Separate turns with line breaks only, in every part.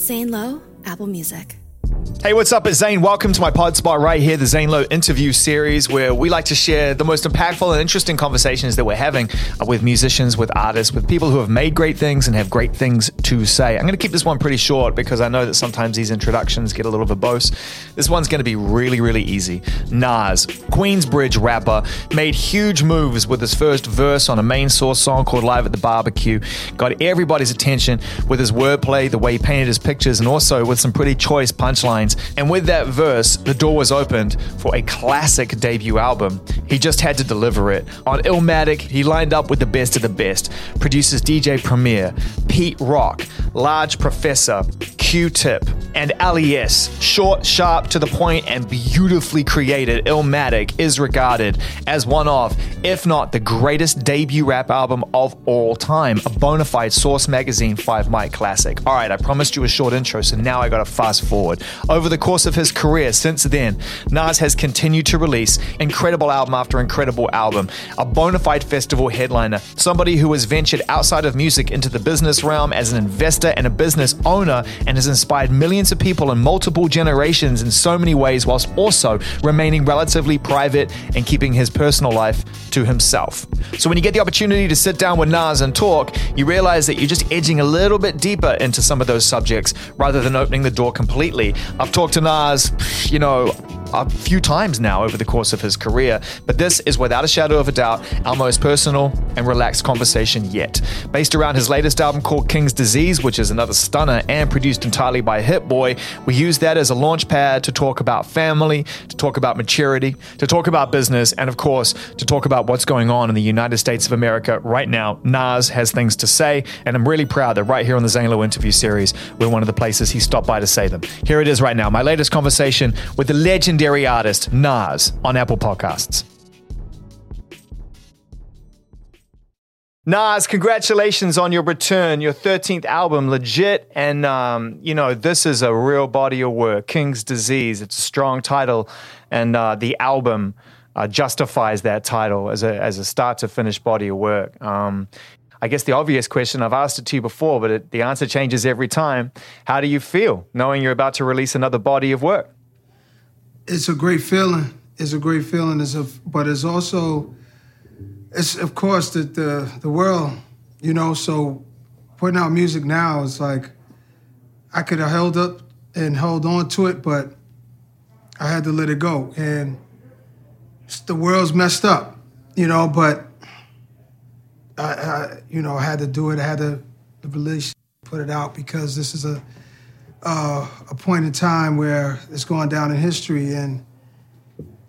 Zane Lowe, Apple Music.
Hey, what's up? It's Zane. Welcome to my pod spot right here, the Zane Lowe interview series, where we like to share the most impactful and interesting conversations that we're having uh, with musicians, with artists, with people who have made great things and have great things to say. I'm going to keep this one pretty short because I know that sometimes these introductions get a little verbose. This one's going to be really, really easy. Nas, Queensbridge rapper, made huge moves with his first verse on a main source song called Live at the Barbecue. Got everybody's attention with his wordplay, the way he painted his pictures, and also with some pretty choice punchlines lines. And with that verse, the door was opened for a classic debut album. He just had to deliver it. On Illmatic, he lined up with the best of the best. Producers DJ Premier, Pete Rock, Large Professor, Q-Tip, and LES. Short, sharp, to the point, and beautifully created, Illmatic is regarded as one of, if not the greatest debut rap album of all time, a bona fide Source Magazine 5 mic classic. All right, I promised you a short intro, so now I gotta fast forward. Over the course of his career since then, Nas has continued to release incredible album after incredible album, a bona fide festival headliner, somebody who has ventured outside of music into the business realm as an investor and a business owner and has inspired millions of people in multiple generations in so many ways, whilst also remaining relatively private and keeping his personal life to himself. So when you get the opportunity to sit down with Nas and talk, you realize that you're just edging a little bit deeper into some of those subjects rather than opening the door completely. I've talked to Nas, you know, a few times now over the course of his career, but this is without a shadow of a doubt our most personal and relaxed conversation yet. Based around his latest album called King's Disease, which is another stunner and produced entirely by Hit Boy, we use that as a launch pad to talk about family, to talk about maturity, to talk about business, and of course, to talk about what's going on in the United States of America right now. Nas has things to say, and I'm really proud that right here on the Zane Lowe interview series, we're one of the places he stopped by to say them. Here it is right now, my latest conversation with the legend legendary artist Nas on Apple Podcasts. Nas, congratulations on your return, your 13th album, legit. And, um, you know, this is a real body of work. King's Disease, it's a strong title. And uh, the album uh, justifies that title as a, as a start to finish body of work. Um, I guess the obvious question, I've asked it to you before, but it, the answer changes every time. How do you feel knowing you're about to release another body of work?
It's a great feeling. It's a great feeling. It's a, but it's also, it's of course the, the the world, you know. So putting out music now is like, I could have held up and held on to it, but I had to let it go. And the world's messed up, you know. But I, I you know, I had to do it. I had to release, put it out because this is a uh, a point in time where it's going down in history, and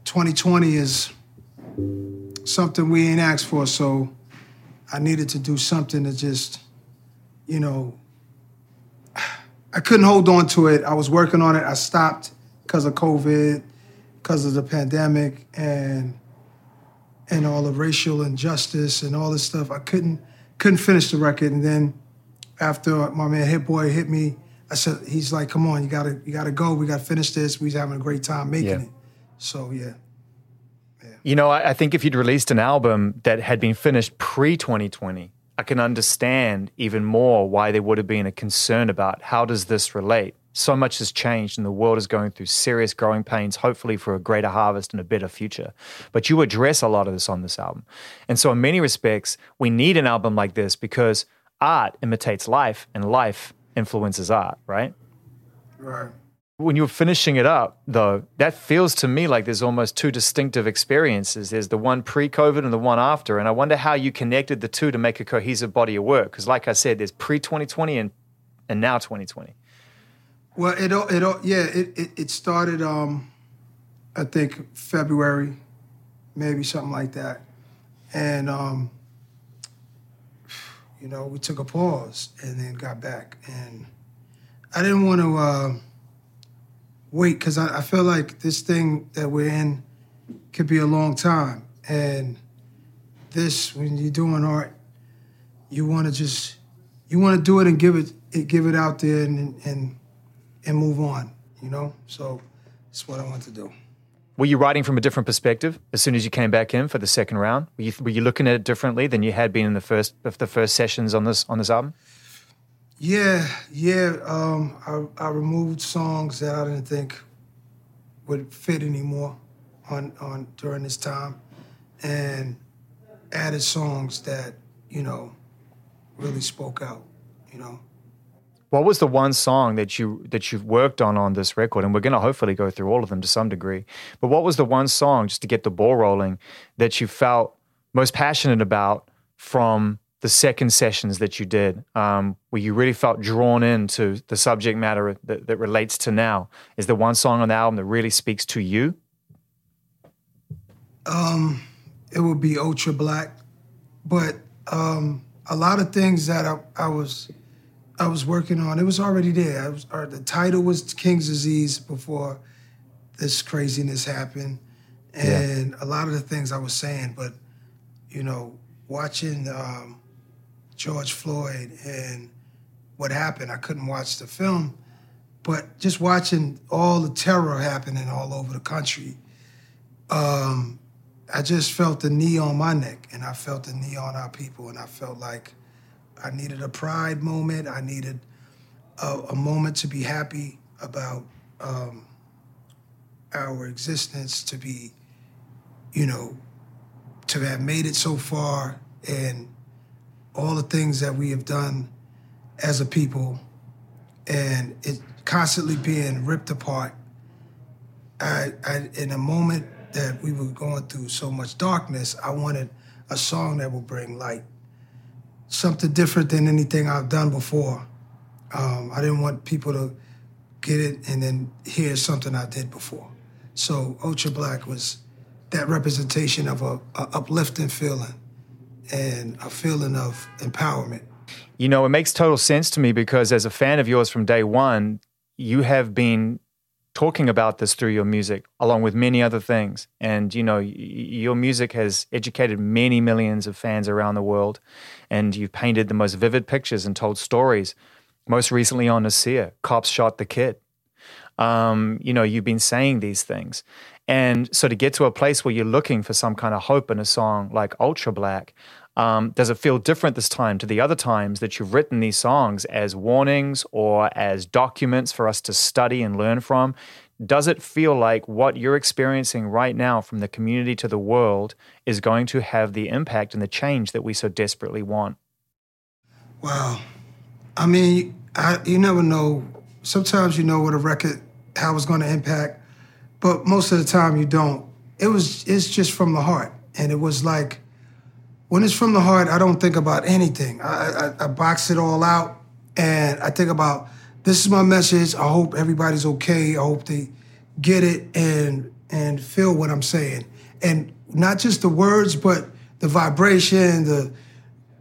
2020 is something we ain't asked for. So I needed to do something to just, you know, I couldn't hold on to it. I was working on it. I stopped because of COVID, because of the pandemic, and and all the racial injustice and all this stuff. I couldn't couldn't finish the record, and then after my man Hit Boy hit me I said, he's like, come on, you gotta, you gotta go. We gotta finish this. We was having a great time making yeah. it. So yeah.
yeah. You know, I, I think if you'd released an album that had been finished pre 2020, I can understand even more why there would have been a concern about how does this relate. So much has changed and the world is going through serious growing pains, hopefully for a greater harvest and a better future. But you address a lot of this on this album. And so, in many respects, we need an album like this because art imitates life and life influences art, right?
Right.
When you're finishing it up, though, that feels to me like there's almost two distinctive experiences. There's the one pre COVID and the one after. And I wonder how you connected the two to make a cohesive body of work. Because, like I said, there's pre 2020 and, and now 2020.
Well, it, all, it, all, yeah, it, it, it started, um, I think, February, maybe something like that. And, um, you know, we took a pause and then got back. And I didn't want to uh, wait because I, I, feel like this thing that we're in could be a long time. And this, when you're doing art, you want to just you want to do it and give it give it out there and and and move on. You know, so that's what I want to do.
Were you writing from a different perspective as soon as you came back in for the second round? Were you, were you looking at it differently than you had been in the first the first sessions on this on this album?
Yeah, yeah. Um, I, I removed songs that I didn't think would fit anymore on on during this time, and added songs that you know really spoke out. You know.
What was the one song that you that you've worked on on this record? And we're going to hopefully go through all of them to some degree. But what was the one song just to get the ball rolling that you felt most passionate about from the second sessions that you did, um, where you really felt drawn into the subject matter that, that relates to now? Is there one song on the album that really speaks to you?
Um, it would be Ultra Black, but um, a lot of things that I, I, was I was working on, it was already there. Was, the title was King's Disease before this craziness happened, and yeah. a lot of the things I was saying, but you know, watching. Um, George Floyd and what happened. I couldn't watch the film, but just watching all the terror happening all over the country, um, I just felt the knee on my neck, and I felt the knee on our people, and I felt like I needed a pride moment. I needed a, a moment to be happy about um, our existence, to be, you know, to have made it so far, and all the things that we have done as a people and it constantly being ripped apart. I, I, in a moment that we were going through so much darkness, I wanted a song that would bring light, something different than anything I've done before. Um, I didn't want people to get it and then hear something I did before. So Ultra Black was that representation of a, a uplifting feeling and a feeling of empowerment.
You know, it makes total sense to me because as a fan of yours from day one, you have been talking about this through your music along with many other things. And you know your music has educated many millions of fans around the world and you've painted the most vivid pictures and told stories. Most recently on Nasir cops shot the kid. Um, you know you've been saying these things. And so to get to a place where you're looking for some kind of hope in a song like ultra black um, does it feel different this time to the other times that you've written these songs as warnings or as documents for us to study and learn from? Does it feel like what you're experiencing right now from the community to the world is going to have the impact and the change that we so desperately want?
Wow. I mean, I, you never know. Sometimes you know what a record, how it's going to impact, but most of the time you don't. It was, it's just from the heart. And it was like, when it's from the heart, I don't think about anything. I, I, I box it all out, and I think about this is my message. I hope everybody's okay. I hope they get it and and feel what I'm saying, and not just the words, but the vibration, the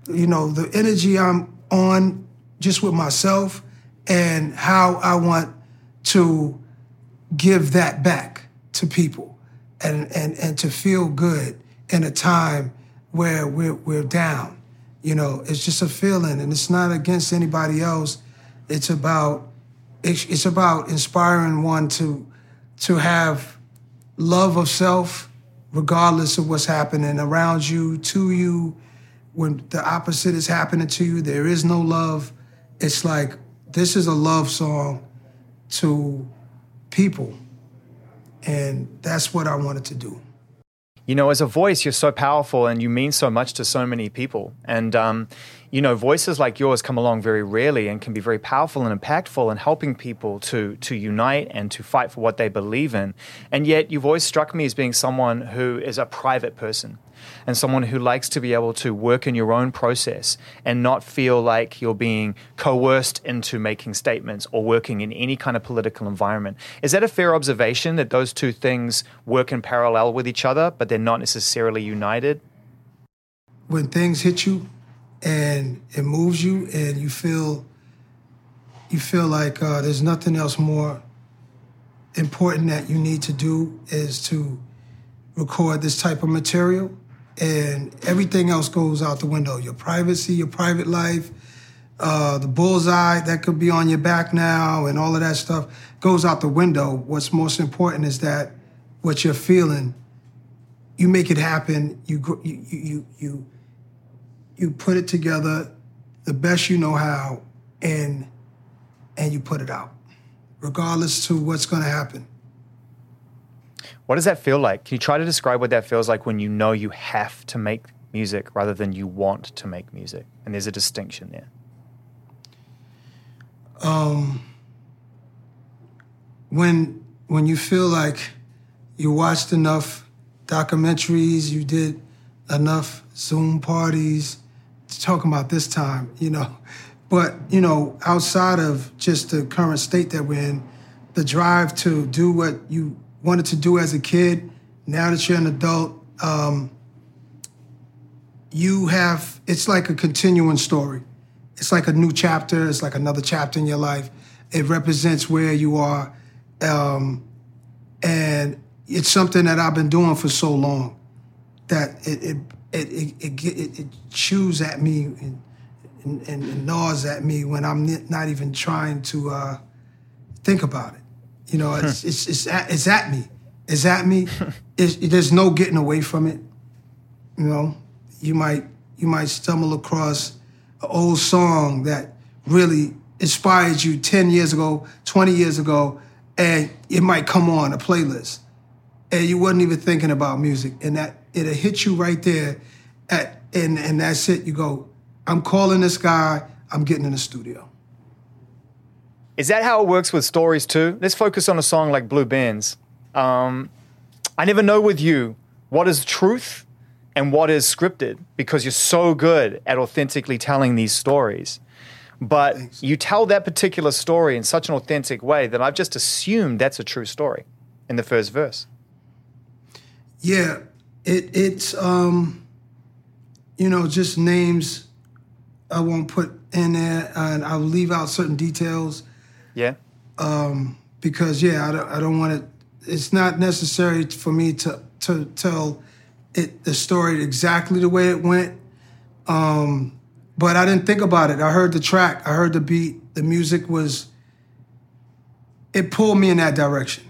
you know the energy I'm on, just with myself, and how I want to give that back to people, and and and to feel good in a time where we're, we're down. You know, it's just a feeling, and it's not against anybody else. It's about it's, it's about inspiring one to to have love of self, regardless of what's happening around you, to you. When the opposite is happening to you, there is no love. It's like this is a love song to people, and that's what I wanted to do
you know, as a voice, you're so powerful and you mean so much to so many people. And, um, you know, voices like yours come along very rarely and can be very powerful and impactful in helping people to, to unite and to fight for what they believe in. And yet, you've always struck me as being someone who is a private person and someone who likes to be able to work in your own process and not feel like you're being coerced into making statements or working in any kind of political environment. Is that a fair observation that those two things work in parallel with each other, but they're not necessarily united?
When things hit you and it moves you and you feel you feel like uh, there's nothing else more important that you need to do is to record this type of material and everything else goes out the window. Your privacy, your private life, uh, the bullseye that could be on your back now, and all of that stuff goes out the window. What's most important is that what you're feeling, you make it happen. You you you you you put it together the best you know how, and and you put it out, regardless to what's going to happen.
What does that feel like? Can you try to describe what that feels like when you know you have to make music rather than you want to make music? And there's a distinction there.
Um, when when you feel like you watched enough documentaries, you did enough Zoom parties, talking about this time, you know. But, you know, outside of just the current state that we're in, the drive to do what you wanted to do as a kid, now that you're an adult, um, you have, it's like a continuing story. It's like a new chapter, it's like another chapter in your life. It represents where you are. Um, and it's something that I've been doing for so long that it, it it it, it, it chews at me and, and, and, gnaws at me when I'm not even trying to uh, think about it. You know, hmm. it's, it's, it's, at, it's at me. It's at me. It's, there's no getting away from it. You know, you might you might stumble across an old song that really inspired you 10 years ago, 20 years ago, and it might come on a playlist. And you wasn't even thinking about music. And that it'll hit you right there at and and that's it. You go, I'm calling this guy, I'm getting in the studio.
Is that how it works with stories too? Let's focus on a song like Blue Bands. Um, I never know with you what is truth and what is scripted because you're so good at authentically telling these stories. But Thanks. you tell that particular story in such an authentic way that I've just assumed that's a true story in the first verse.
Yeah, it, it's um, you know just names I won't put in there, and I'll leave out certain details.
Yeah.
Um, because yeah, I don't, I don't want to. It's not necessary for me to to tell it the story exactly the way it went. Um, but I didn't think about it. I heard the track, I heard the beat, the music was. It pulled me in that direction.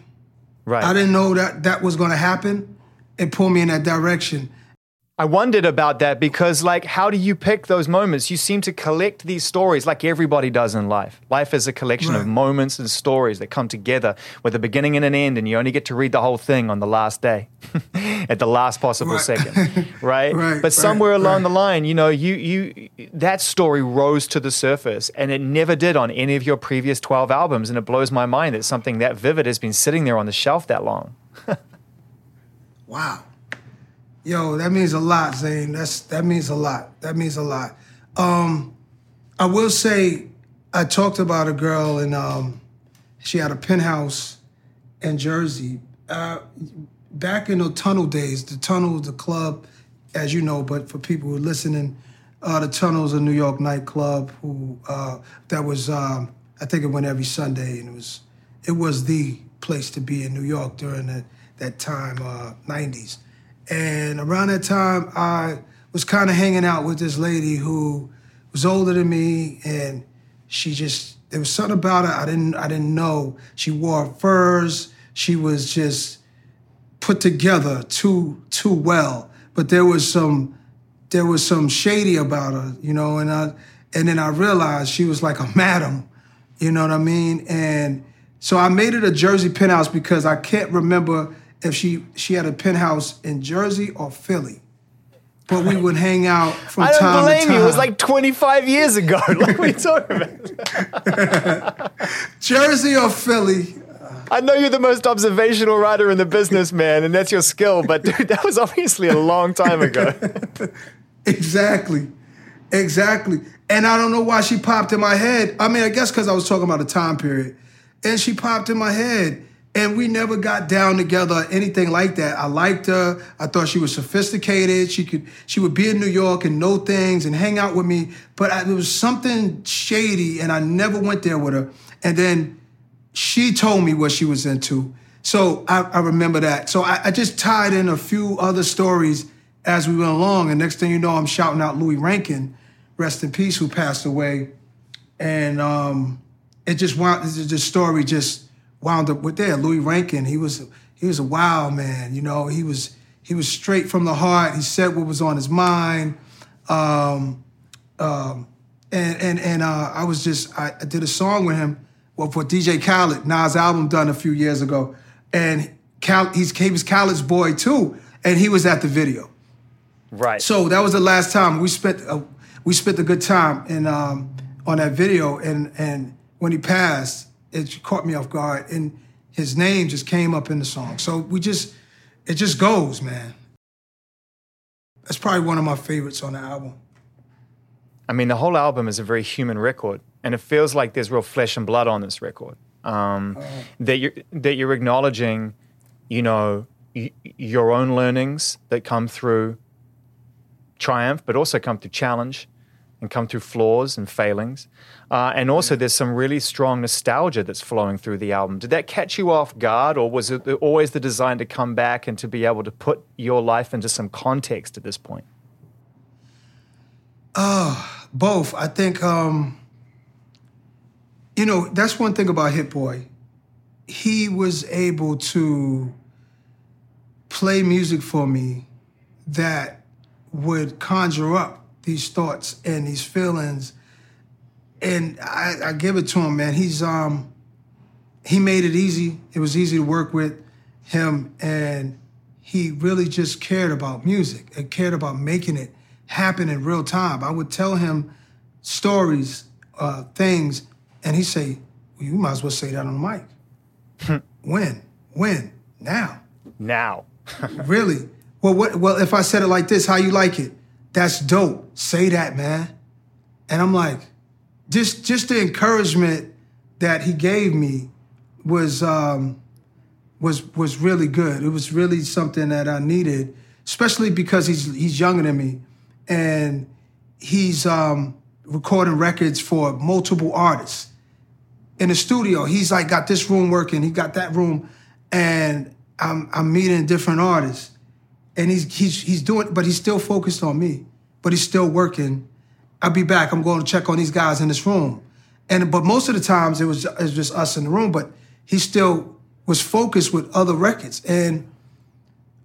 Right.
I didn't know that that was going to happen It pulled me in that direction.
I wondered about that because, like, how do you pick those moments? You seem to collect these stories like everybody does in life. Life is a collection right. of moments and stories that come together with a beginning and an end, and you only get to read the whole thing on the last day, at the last possible right. second, right?
right?
But somewhere along the line, you know, you you that story rose to the surface, and it never did on any of your previous twelve albums, and it blows my mind that something that vivid has been sitting there on the shelf that long.
Wow. Yo, that means a lot, Zane. That's that means a lot. That means a lot. Um, I will say, I talked about a girl and um, she had a penthouse in Jersey. Uh, back in the tunnel days, the tunnel, the club, as you know, but for people who are listening, uh, the tunnel's a New York nightclub who uh, that was um, I think it went every Sunday and it was it was the place to be in New York during the that time, uh, 90s. And around that time, I was kind of hanging out with this lady who was older than me, and she just there was something about her I didn't I didn't know. She wore furs. She was just put together too too well, but there was some there was some shady about her, you know. And I and then I realized she was like a madam, you know what I mean? And so I made it a Jersey penthouse because I can't remember if she she had a penthouse in Jersey or Philly. But we would hang out from
I
don't
blame you. It was like 25 years ago. like we talking about.
Jersey or Philly.
I know you're the most observational writer in the business, man, and that's your skill. But dude, that was obviously a long time ago.
exactly, exactly. And I don't know why she popped in my head. I mean, I guess because I was talking about a time period, and she popped in my head and we never got down together anything like that. I liked her. I thought she was sophisticated. She could she would be in New York and know things and hang out with me. But I, was something shady, and I never went there with her. And then she told me what she was into. So I, I remember that. So I, I, just tied in a few other stories as we went along. And next thing you know, I'm shouting out Louis Rankin, rest in peace, who passed away. And um, it just wound, the story just wound up with there. Louis Rankin, he was he was a wild man. You know, he was he was straight from the heart. He said what was on his mind. Um, um, and and and uh, I was just I, I did a song with him, well for DJ Khaled, Nas album done a few years ago, and Cal, he's he was Khaled's boy too, and he was at the video.
Right.
So that was the last time we spent a, we spent a good time in um, on that video, and and when he passed, it caught me off guard, and his name just came up in the song. So we just it just goes, man. That's probably one of my favorites on the album.
I mean, the whole album is a very human record, and it feels like there's real flesh and blood on this record. Um,
Oh.
That you're that you're acknowledging, you know, y- your own learnings that come through triumph, but also come through challenge, and come through flaws and failings. Uh, and also, there's some really strong nostalgia that's flowing through the album. Did that catch you off guard, or was it always the design to come back and to be able to put your life into some context at this point?
Both. I think, um, you know, that's one thing about Hit Boy. He was able to play music for me that would conjure up these thoughts and these feelings. And I, I give it to him, man. He's um he made it easy. It was easy to work with him and he really just cared about music and cared about making it happen in real time. I would tell him stories, uh, things, and he'd say, well, you might as well say that on the mic. when? When? Now.
Now.
Really? Well, what? Well, if I said it like this, how you like it? That's dope. Say that, man. And I'm like, just just the encouragement that he gave me was um, was was really good. It was really something that I needed, especially because he's he's younger than me, and he's um, recording records for multiple artists in the studio. He's like got this room working, he got that room, and I'm I'm meeting different artists, and he's he's he's doing, but he's still focused on me, but he's still working. I'll be back. I'm going to check on these guys in this room, and but most of the times it was it was just us in the room, but he still was focused with other records, and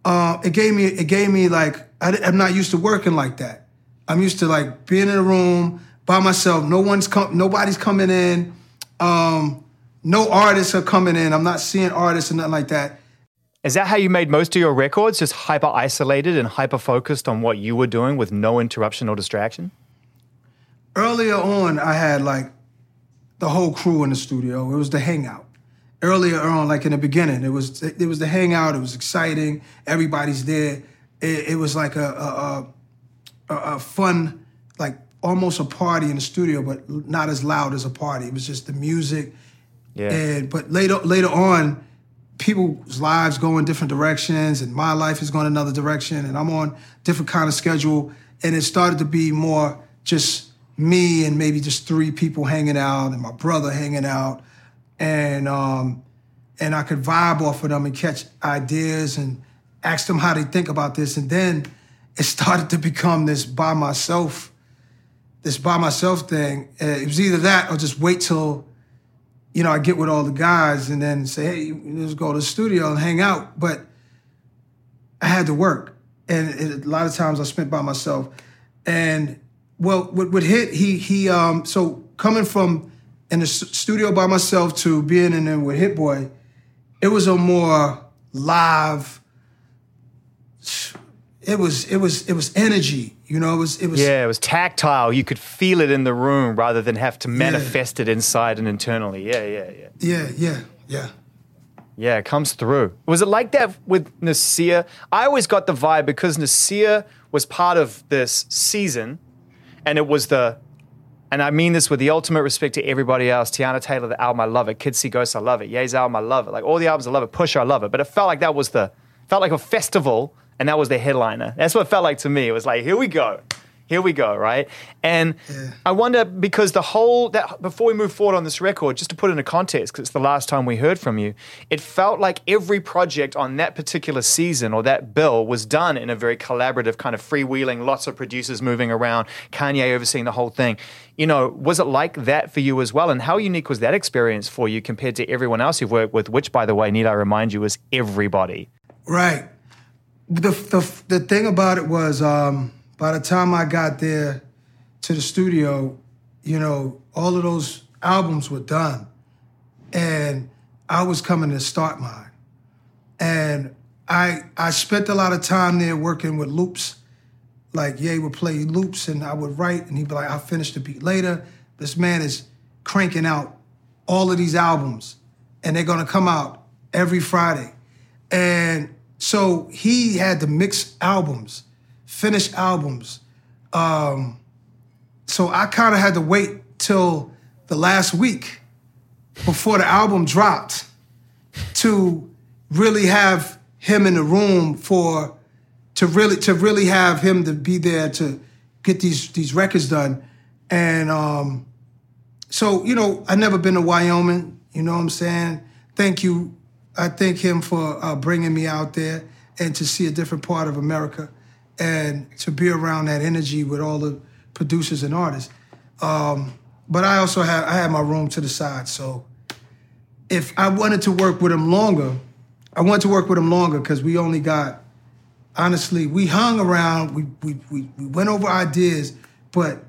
uh, it gave me it gave me like I, am not used to working like that. I'm used to like being in a room by myself. No one's come, nobody's coming in. Um, no artists are coming in. I'm not seeing artists and nothing like that.
Is that how you made most of your records? Just hyper isolated and hyper focused on what you were doing with no interruption or distraction?
Earlier on, I had like the whole crew in the studio. It was the hangout. Earlier on, like in the beginning, it was it was the hangout. It was exciting. Everybody's there. It, it was like a a, a a fun, like almost a party in the studio, but not as loud as a party. It was just the music.
Yeah.
And but later later on, people's lives go in different directions, and my life is going another direction, and I'm on different kind of schedule, and it started to be more just me and maybe just three people hanging out, and my brother hanging out, and um, and I could vibe off of them and catch ideas and ask them how they think about this, and then it started to become this by myself, this by myself thing. It was either that or just wait till you know, I get with all the guys and then say, hey, let's go to the studio and hang out. But I had to work. And it, a lot of times I spent by myself. And well, with, with Hit, he, he, um, so coming from in the studio by myself to being in there with Hit Boy, it was a more live, it was, it was, it was energy, you know, it was, it was,
Yeah, it was tactile. You could feel it in the room rather than have to manifest it inside and internally. Yeah, yeah, yeah.
yeah, yeah, yeah.
Yeah, it comes through. Was it like that with Nasir? I always got the vibe because Nasir was part of this season, and it was the, and I mean this with the ultimate respect to everybody else. Teyana Taylor, the album, I love it. Kids See Ghosts, I love it. Ye's album, I love it. Like all the albums, I love it. Pusha, I love it. But it felt like that was the, felt like a festival, and that was the headliner. That's what it felt like to me. It was like, here we go. Here we go, right? And I wonder because the whole that before we move forward on this record, just to put it into context, because it's the last time we heard from you, it felt like every project on that particular season or that bill was done in a very collaborative kind of freewheeling, lots of producers moving around, Kanye overseeing the whole thing. You know, was it like that for you as well? And how unique was that experience for you compared to everyone else you've worked with, which, by the way, need I remind you, is everybody?
Right. The the the thing about it was, um, by the time I got there to the studio, you know, all of those albums were done. And I was coming to start mine. And I I spent a lot of time there working with loops. Like Ye would play loops and I would write and he'd be like, I'll finish the beat later. This man is cranking out all of these albums and they're gonna come out every Friday. And so he had to mix albums, finish albums. Um, so I kind of had to wait till the last week before the album dropped to really have him in the room for to really to really have him to be there to get these these records done and um so you know i never been to wyoming you know what i'm saying thank you i thank him for uh, bringing me out there and to see a different part of america and to be around that energy with all the producers and artists um but I also had I had my room to the side. So if I wanted to work with him longer, I wanted to work with him longer because we only got honestly, we hung around, we, we we we went over ideas, but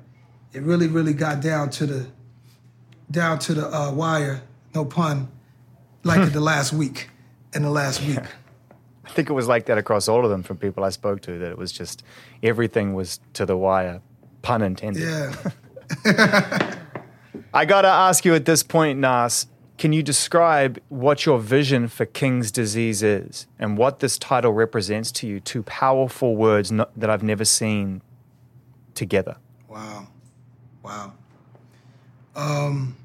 it really, really got down to the down to the uh, wire, no pun, like the last week. In the last week.
I think it was like that across all of them from people I spoke to, that it was just everything was to the wire, pun intended.
Yeah.
I gotta ask you at this point, Nas, can you describe what your vision for King's disease is and what this title represents to you? Two powerful words no- that I've never seen together.
Wow. Wow. Um,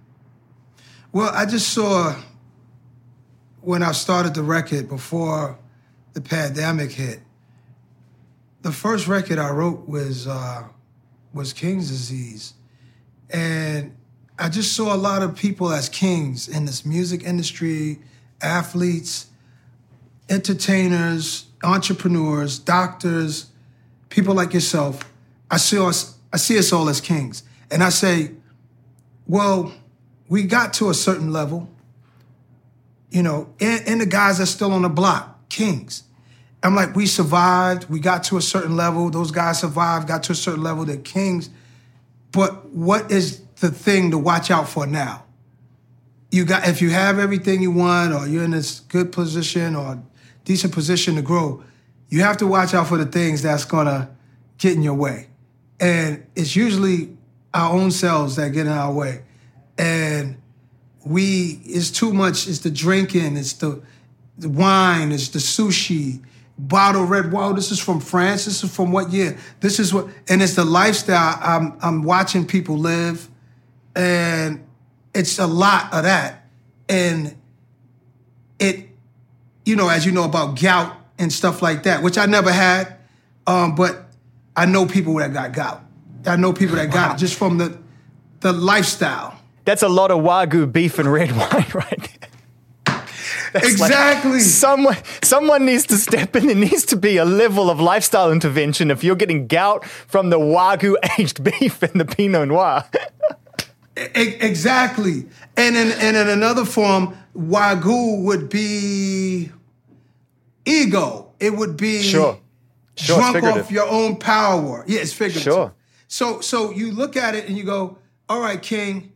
well, I just saw when I started the record before the pandemic hit. The first record I wrote was uh, was King's Disease, and I just saw a lot of people as kings in this music industry, athletes, entertainers, entrepreneurs, doctors, people like yourself. I see us, I see us all as kings. And I say, well, we got to a certain level, you know, and, and the guys that's still on the block, kings. I'm like, we survived, we got to a certain level, those guys survived, got to a certain level, they're kings. But what is the thing to watch out for now. You got if you have everything you want, or you're in this good position or decent position to grow, you have to watch out for the things that's gonna get in your way. And it's usually our own selves that get in our way. And we it's too much, it's the drinking, it's the, the wine, it's the sushi, bottle red. Wow, this is from France. This is from what year? This is what, and it's the lifestyle I'm I'm watching people live and it's a lot of that. And it, you know, as you know about gout and stuff like that, which I never had, um, but I know people that got gout. I know people that got wow. it just from the the lifestyle.
That's a lot of wagyu beef and red wine, right?
That's exactly.
Like someone, someone needs to step in. There needs to be a level of lifestyle intervention if you're getting gout from the wagyu aged beef and the Pinot Noir.
exactly. And in, and in another form, Wagyu would be ego. It would be
sure. Sure,
drunk off your own power. Yeah, it's figurative.
Sure.
So so you look at it and you go, all right, King,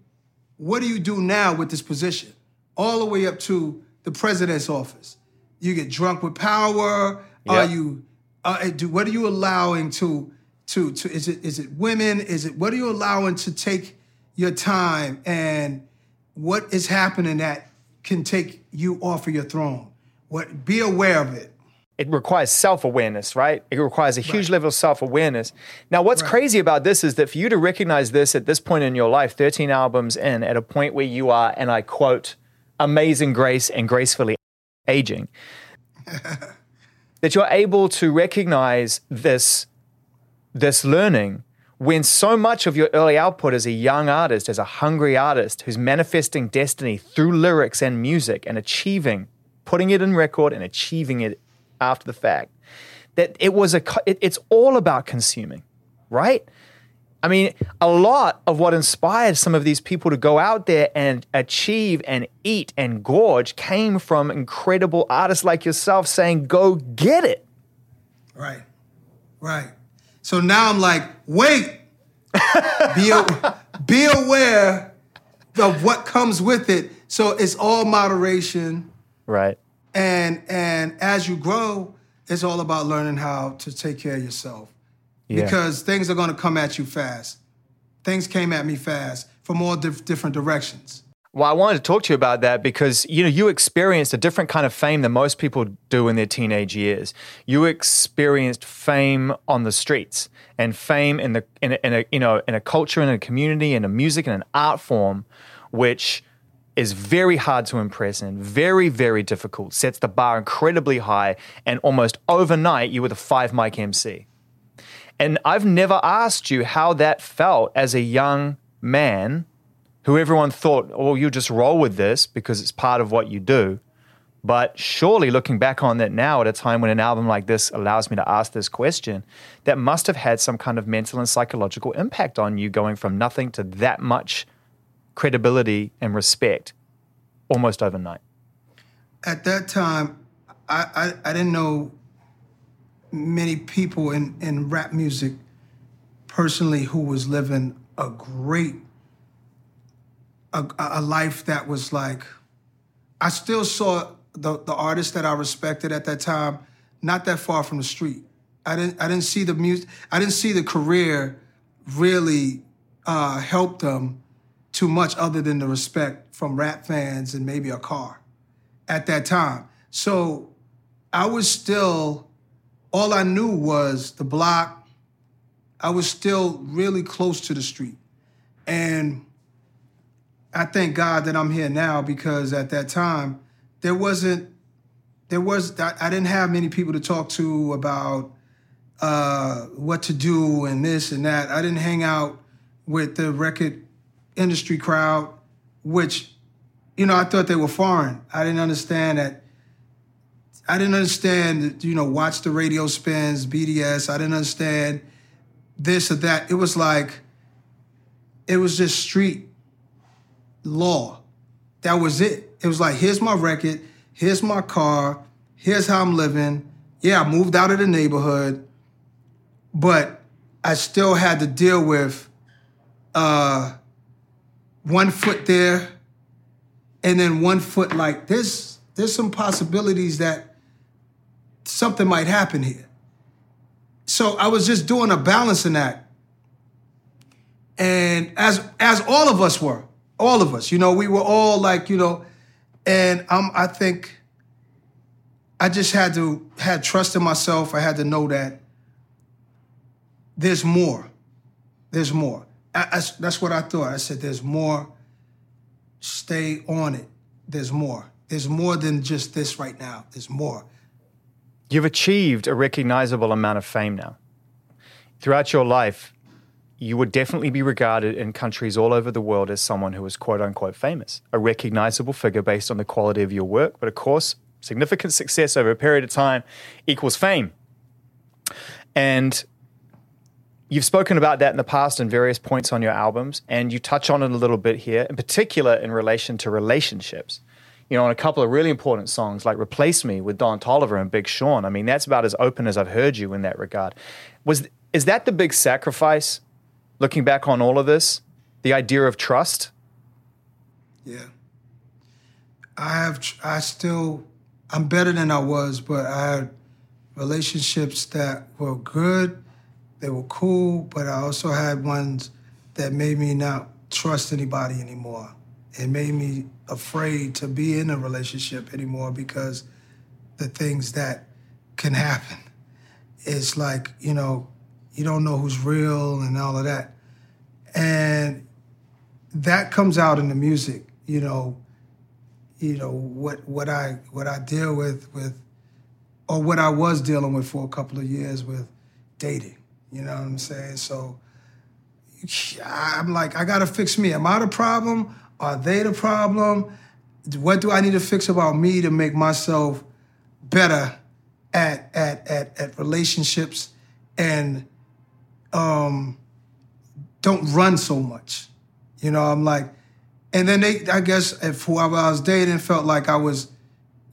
what do you do now with this position? All the way up to the president's office. You get drunk with power. Yep. Are you uh, do what are you allowing to to to is it is it women? Is it what are you allowing to take your time and what is happening that can take you off of your throne. What be aware of it.
It requires self awareness, right? It requires a huge right. level of self awareness. Now, what's right. crazy about this is that for you to recognize this at this point in your life, 13 albums in, at a point where you are, and I quote, amazing grace and gracefully aging, that you're able to recognize this, this learning when so much of your early output as a young artist, as a hungry artist who's manifesting destiny through lyrics and music and achieving, putting it in record and achieving it after the fact, that it was a, it, it's all about consuming, right? I mean, a lot of what inspired some of these people to go out there and achieve and eat and gorge came from incredible artists like yourself saying, go get it.
Right, right. So now I'm like, wait, be, a, be aware of what comes with it. So it's all moderation.
Right.
And and as you grow, it's all about learning how to take care of yourself.
Yeah.
Because things are going to come at you fast. Things came at me fast from all dif- different directions.
Well, I wanted to talk to you about that because you know you experienced a different kind of fame than most people do in their teenage years. You experienced fame on the streets and fame in the in a, in a you know in a culture in a community in a music and an art form, which is very hard to impress and very very difficult. Sets the bar incredibly high, and almost overnight you were the five mic MC. And I've never asked you how that felt as a young man who everyone thought, oh, you just roll with this because it's part of what you do. But surely looking back on that now at a time when an album like this allows me to ask this question, that must have had some kind of mental and psychological impact on you going from nothing to that much credibility and respect almost overnight.
At that time, I, I, I didn't know many people in, in rap music personally who was living a great a, a life that was like I still saw the the artists that I respected at that time not that far from the street. I didn't I didn't see the music I didn't see the career really uh, help them too much other than the respect from rap fans and maybe a car at that time. So I was still all I knew was the block. I was still really close to the street. And I thank God that I'm here now because at that time there wasn't there was I didn't have many people to talk to about uh, what to do and this and that. I didn't hang out with the record industry crowd, which you know I thought they were foreign. I didn't understand that. I didn't understand, you know, watch the radio spins, BDS. I didn't understand this or that. It was like, it was just street law. That was it. It was like, here's my record, here's my car, here's how I'm living. Yeah, I moved out of the neighborhood, but I still had to deal with uh, one foot there and then one foot like this. There's some possibilities that something might happen here. So I was just doing a balancing act. And as as all of us were, all of us. You know, we were all like, you know, and i'm I think I just had to had trust in myself. I had to know that there's more. There's more. That's what I thought. I said, there's more. Stay on it. There's more. There's more than just this right now. There's more.
You've achieved a recognizable amount of fame now. Throughout your life, you would definitely be regarded in countries all over the world as someone who is quote unquote famous, a recognizable figure based on the quality of your work. But of course, significant success over a period of time equals fame. And you've spoken about that in the past in various points on your albums, and you touch on it a little bit here, in particular in relation to relationships. You know, on a couple of really important songs like Replace Me with Don Toliver and Big Sean. I mean, that's about as open as I've heard you in that regard. Was is that the big sacrifice looking back on all of this, the idea of trust?
Yeah. I have, I still, I'm better than I was, but I had relationships that were good, they were cool, but I also had ones that made me not trust anybody anymore. It made me afraid to be in a relationship anymore because the things that can happen. It's like, you know, you don't know who's real and all of that. And that comes out in the music, you know, you know, what what I what I deal with with or what I was dealing with for a couple of years with dating. You know what I'm saying? So I'm like, I gotta fix me. Am I the problem? Are they the problem? What do I need to fix about me to make myself better at at at, at relationships and um, don't run so much. You know, I'm like, and then they, I guess, if whoever I was dating felt like I was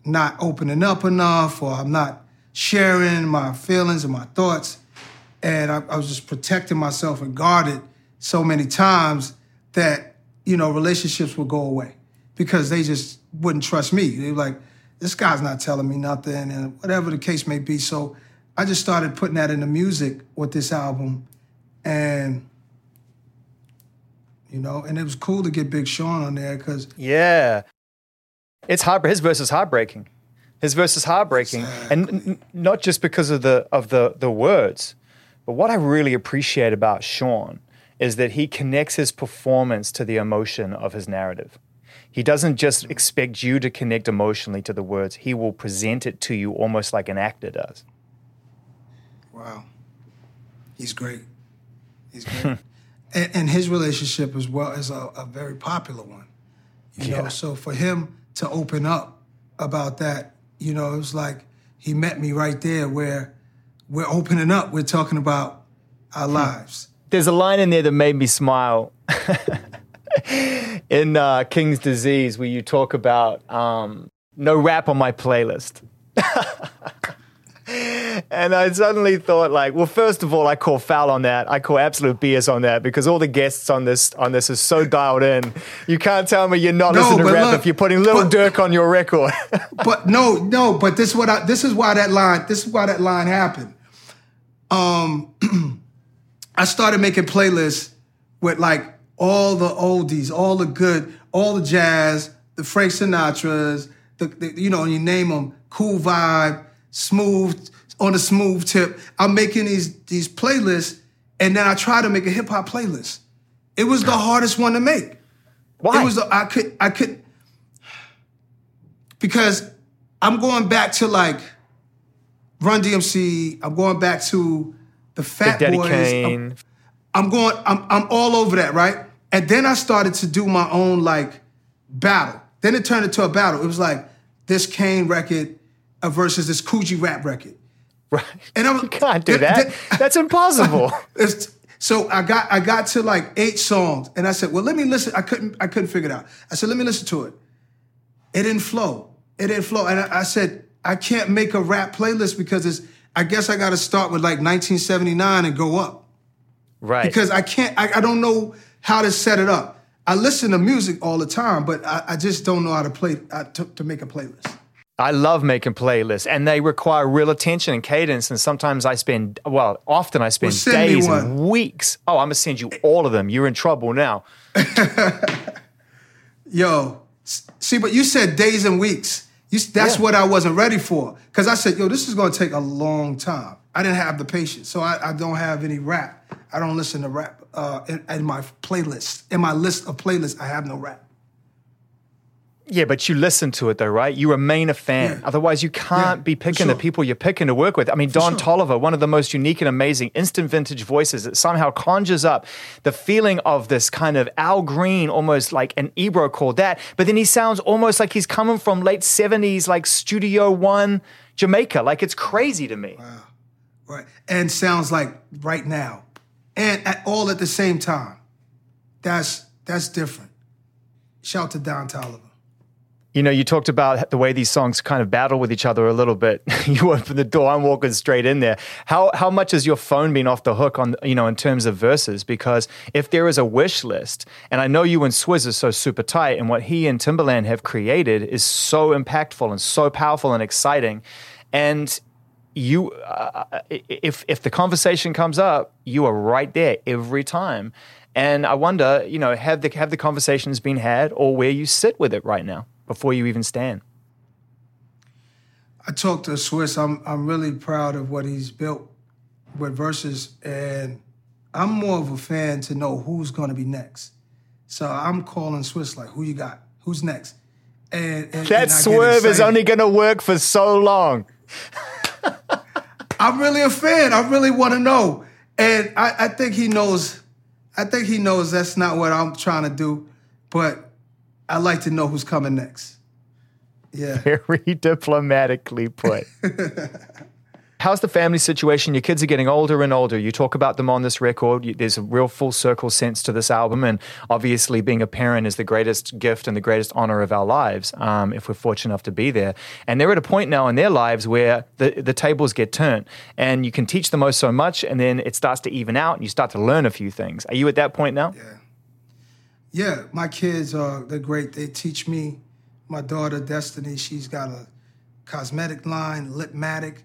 not opening up enough, or I'm not sharing my feelings and my thoughts, and I, I was just protecting myself and guarded so many times. that you know relationships would go away because they just wouldn't trust me. They were like, this guy's not telling me nothing, and whatever the case may be. So I just started putting that in the music with this album, and you know, and it was cool to get Big Sean on there because
yeah, it's hard. His verse is heartbreaking. His verse is heartbreaking, exactly. and n- not just because of the of the the words, but what I really appreciate about Sean is that he connects his performance to the emotion of his narrative. He doesn't just expect you to connect emotionally to the words. He will present it to you almost like an actor does.
Wow, he's great. He's great. and, and, his relationship as well is a, a very popular one. You yeah. know, so for him to open up about that, you know, it was like he met me right there where we're opening up. We're talking about our hmm. lives.
There's a line in there that made me smile. in uh, King's Disease, where you talk about um, no rap on my playlist. and I suddenly thought, like, well, first of all, I call foul on that. I call absolute BS on that because all the guests on this on this is so dialed in. You can't tell me you're not no, listening to rap look, if you're putting Lil but, Durk on your record.
but no, no. But this is what I, this is why that line. This is why that line happened. Um, I started making playlists with like all the oldies, all the good, all the jazz, the Frank Sinatras, the, the you know, you name them, cool vibe smooth on a smooth tip. I'm making these these playlists, and then I try to make a hip hop playlist. It was the hardest one to make.
Why?
It was the, I could I could because I'm going back to like Run DMC. I'm going back to the Fat
Big
Boys. I'm, I'm going. I'm I'm all over that, right? And then I started to do my own like battle. Then it turned into a battle. It was like this Kane record versus this G Rap record.
Right. And I was, you can't do that. that That's impossible.
so I got I got to like eight songs, and I said, "Well, let me listen." I couldn't I couldn't figure it out. I said, "Let me listen to it." It didn't flow. It didn't flow, and I, I said, "I can't make a rap playlist because it's." I guess I got to start with like 1979 and go up.
Right.
Because I can't. I, I don't know how to set it up. I listen to music all the time, but I, I just don't know how to play uh, to, to make a playlist.
I love making playlists, and they require real attention and cadence. And sometimes I spend, well, often I spend well, days and weeks. Oh, I'm gonna send you all of them. You're in trouble now.
yo, see, but you said days and weeks. You, that's yeah. what I wasn't ready for. Because I said, yo, this is gonna take a long time. I didn't have the patience, so I, I don't have any rap. I don't listen to rap uh, in, in my playlist. In my list of playlists, I have no rap.
Yeah, but you listen to it though, right? You remain a fan. Yeah. Otherwise, you can't yeah, be picking sure. the people you're picking to work with. I mean, for Don sure. Toliver, one of the most unique and amazing instant vintage voices that somehow conjures up the feeling of this kind of Al Green, almost like an Ebro called that. But then he sounds almost like he's coming from late 70s, like Studio One Jamaica. Like it's crazy to me.
Wow. Right. And sounds like right now. And at all at the same time. That's that's different. Shout to Don Toliver.
You know, you talked about the way these songs kind of battle with each other a little bit. you open the door, I'm walking straight in there. How how much has your phone been off the hook on you know in terms of verses? Because if there is a wish list, and I know you and Swizz are so super tight, and what he and Timbaland have created is so impactful and so powerful and exciting, and you uh, if if the conversation comes up, you are right there every time. And I wonder, you know, have the have the conversations been had, or where you sit with it right now? Before you even stand?
I talked to Swizz. I'm I'm really proud of what he's built with Verzuz, and I'm more of a fan to know who's going to be next. So I'm calling Swizz like, who you got? Who's next?
And, and that and swerve is only going to work for so long.
I'm really a fan. I really want to know, and I, I think he knows. I think he knows that's not what I'm trying to do, but I like to know who's coming next. Yeah.
Very diplomatically put. How's the family situation? Your kids are getting older and older. You talk about them on this record. There's a real full circle sense to this album. And obviously, being a parent is the greatest gift and the greatest honor of our lives um, if we're fortunate enough to be there. And they're at a point now in their lives where the, the tables get turned. And you can teach them oh so much, and then it starts to even out, and you start to learn a few things. Are you at that point now?
Yeah. Yeah, my kids are they're great. They teach me. My daughter Destiny, she's got a cosmetic line, Lipmatic.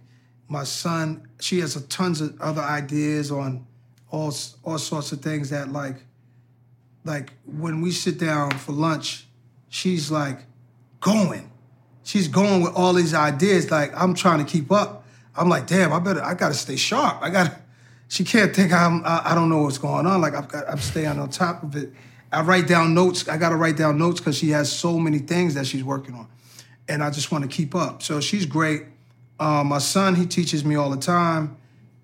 My son, she has a tons of other ideas on all all sorts of things that like like when we sit down for lunch, she's like going. She's going with all these ideas. Like I'm trying to keep up. I'm like, damn, I better, I gotta stay sharp. I gotta. She can't think I'm. I, I don't know what's going on. Like I've got, I'm staying on top of it. I write down notes. I gotta write down notes because she has so many things that she's working on, and I just want to keep up. So she's great. Um, my son, he teaches me all the time.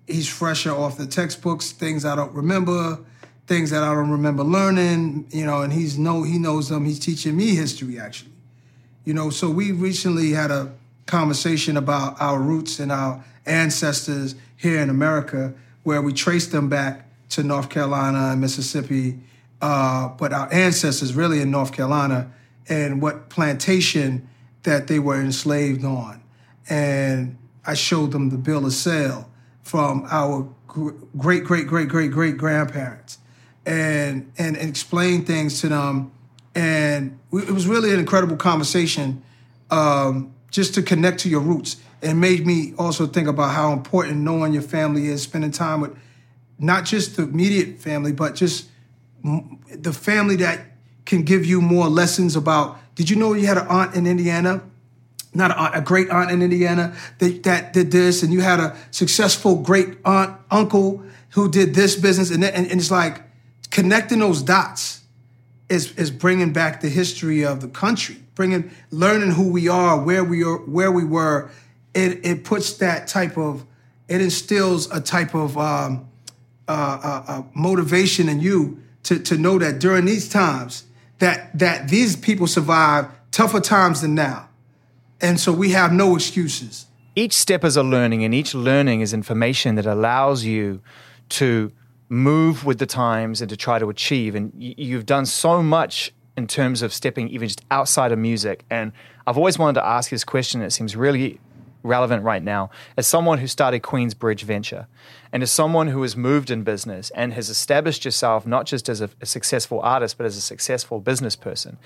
He's fresher off the textbooks, things I don't remember things that I don't remember learning, you know, and he's know he knows them. He's teaching me history actually. You know, so we recently had a conversation about our roots and our ancestors here in America, where we traced them back to North Carolina and Mississippi, uh, but our ancestors really in North Carolina and what plantation that they were enslaved on. And I showed them the bill of sale from our great, great, great, great, great grandparents and and, and explain things to them. And it was really an incredible conversation um, just to connect to your roots. It made me also think about how important knowing your family is, spending time with not just the immediate family, but just the family that can give you more lessons about. Did you know you had an aunt in Indiana? Not a great aunt in Indiana that, that did this, and you had a successful great aunt, uncle who did this business, and, and, and it's like connecting those dots is is bringing back the history of the country, bringing learning who we are, where we are, where we were. It it puts that type of it instills a type of um, uh, uh, uh, motivation in you to to know that during these times that that these people survive tougher times than now, and so we have no excuses.
Each step is a learning, and each learning is information that allows you to move with the times and to try to achieve. And you've done so much in terms of stepping even just outside of music. And I've always wanted to ask this question. It seems really relevant right now. As someone who started Queensbridge Venture, and as someone who has moved in business and has established yourself not just as a, a successful artist, but as a successful business person.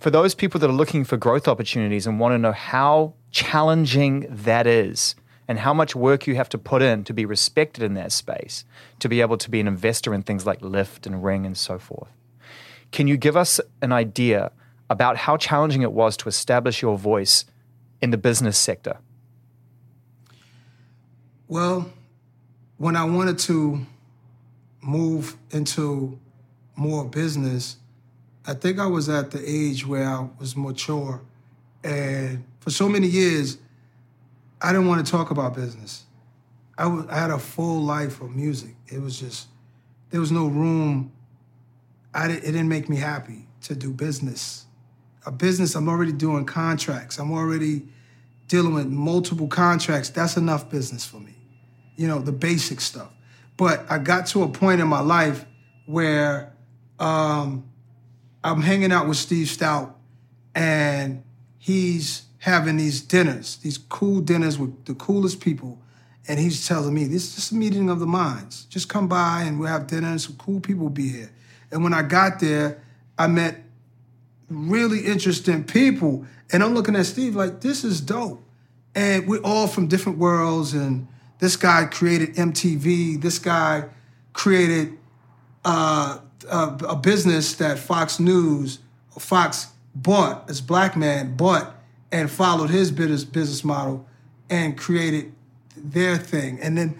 For those people that are looking for growth opportunities and want to know how challenging that is, and how much work you have to put in to be respected in that space, to be able to be an investor in things like Lyft and Ring and so forth. Can you give us an idea about how challenging it was to establish your voice in the business sector?
Well, when I wanted to move into more business, I think I was at the age where I was mature. And for so many years, I didn't want to talk about business. I had a full life of music. It was just, there was no room. I it didn't make me happy to do business. A business, I'm already doing contracts. I'm already dealing with multiple contracts. That's enough business for me. You know, the basic stuff. But I got to a point in my life where um, I'm hanging out with Steve Stoute and he's having these dinners, these cool dinners with the coolest people. And he's telling me, this is just a meeting of the minds. Just come by and we'll have dinner and some cool people will be here. And when I got there, I met really interesting people. And I'm looking at Steve like, this is dope. And we're all from different worlds. And this guy created MTV. This guy created uh, a, a business that Fox News, Fox bought, this black man bought and followed his business business model and created their thing. And then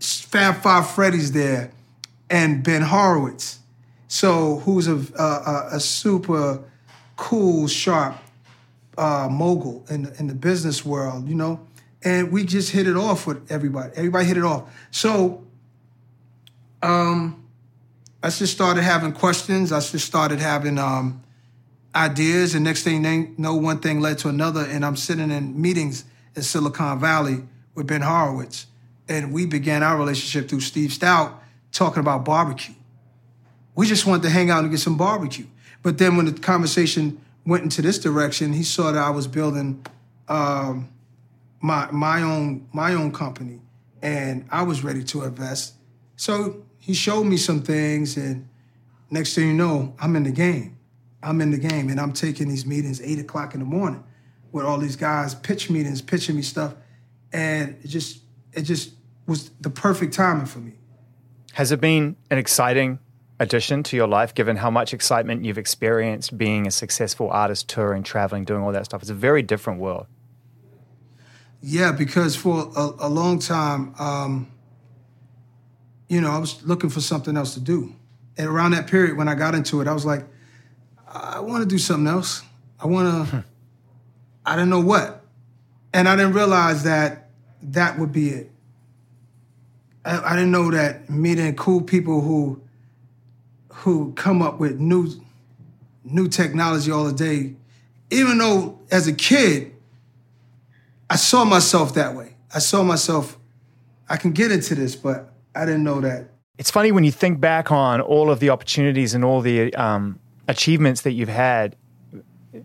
Fab Five Freddy's there and Ben Horowitz. So who's a, a, a super cool, sharp uh, mogul in in the business world, you know? And we just hit it off with everybody. Everybody hit it off. So um, I just started having questions. I just started having um, ideas, and next thing you know, one thing led to another, and I'm sitting in meetings in Silicon Valley with Ben Horowitz, and we began our relationship through Steve Stoute talking about barbecue. We just wanted to hang out and get some barbecue. But then when the conversation went into this direction, he saw that I was building um, my my own my own company, and I was ready to invest. So he showed me some things, and next thing you know, I'm in the game. I'm in the game, and I'm taking these meetings eight o'clock in the morning with all these guys, pitch meetings, pitching me stuff, and it just it just was the perfect timing for me.
Has it been an exciting addition to your life, given how much excitement you've experienced being a successful artist, touring, traveling, doing all that stuff? It's a very different world.
Yeah, because for a, a long time, um, you know, I was looking for something else to do. And around that period when I got into it, I was like, I want to do something else. I want to, hmm. I didn't know what. And I didn't realize that that would be it. I, I didn't know that meeting cool people who who come up with new new technology all the day, even though as a kid, I saw myself that way. I saw myself, I can get into this, but I didn't know that.
It's funny when you think back on all of the opportunities and all the um, achievements that you've had.